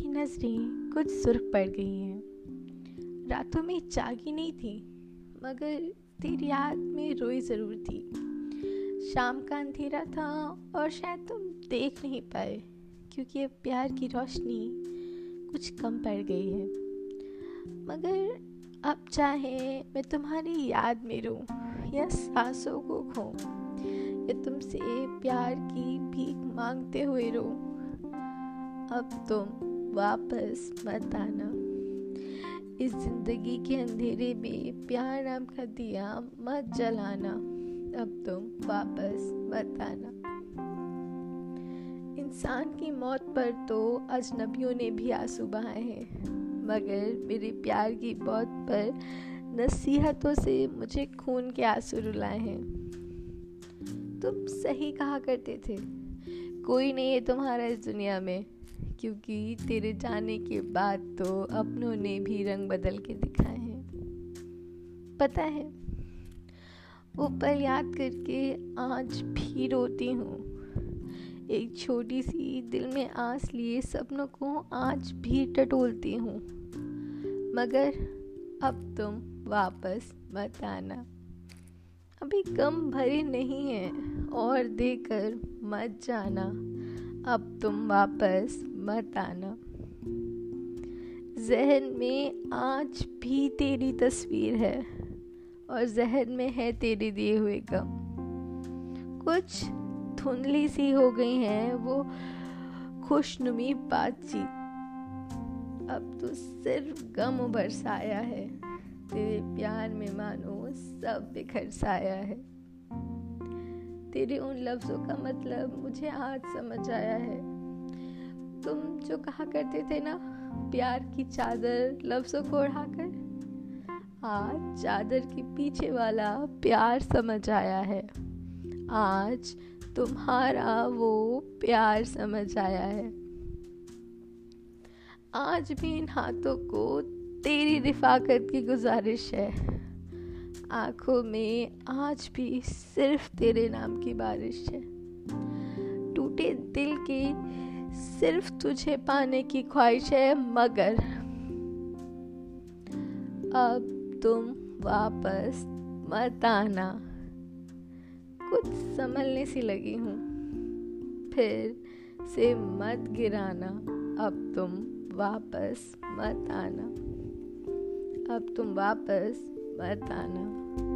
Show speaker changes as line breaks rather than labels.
नज़रें कुछ सुर्ख पड़ गई हैं। रातों में जागी नहीं थी, मगर तेरी याद में रोई ज़रूर थी। शाम का अंधेरा था और शायद तुम देख नहीं पाए, क्योंकि अब प्यार की रोशनी कुछ कम पड़ गई है। मगर अब चाहे मैं तुम्हारी याद में रू या सांसों को खो या तुमसे प्यार की भीख मांगते हुए रो अब तुम वापस मत आना इस ज़िंदगी के अंधेरे में प्यार नाम का दिया मत जलाना। अब तुम वापस मत आना इंसान की मौत पर तो अजनबियों ने भी आँसू बहाए हैं। मगर मेरे प्यार की मौत पर नसीहतों से मुझे खून के आँसू रुलाए हैं। तुम सही कहा करते थे। कोई नहीं है तुम्हारा इस दुनिया में। क्योंकि तेरे जाने के बाद तो अपनों ने भी रंग बदल के दिखाए हैं। पता है वो पल याद करके आज भी रोती हूँ। एक छोटी सी दिल में आस लिए सपनों को आज भी टटोलती हूँ। मगर अब तुम वापस मत आना। अभी कम भरे नहीं हैं और देकर मत जाना। अब तुम वापस मत आना। जहन में आज भी तेरी तस्वीर है और जहन में है तेरे दिए हुए गम। कुछ धुंधली सी हो गई हैं वो खुशनुमी बातचीत। अब तो सिर्फ़ गम उभर साया है, तेरे प्यार में मानो सब बिखर साया है। तेरे उन लफ्ज़ों का मतलब मुझे आज समझ आया है। तुम जो कहा करते थे ना, प्यार की चादर लफ्ज़ों को ओढ़ाकर, आज चादर के पीछे वाला प्यार समझ आया है। आज तुम्हारा वो प्यार समझ आया है। आज भी इन हाथों को तेरी रिफाकत की गुजारिश है। आँखों में आज भी सिर्फ़ तेरे नाम की बारिश है। टूटे दिल की सिर्फ़ तुझे पाने की ख्वाहिश है, मगर अब तुम वापस मत आना। कुछ संभलने सी लगी हूँ, फिर से मत गिराना। अब तुम वापस मत आना। अब तुम वापस मत आना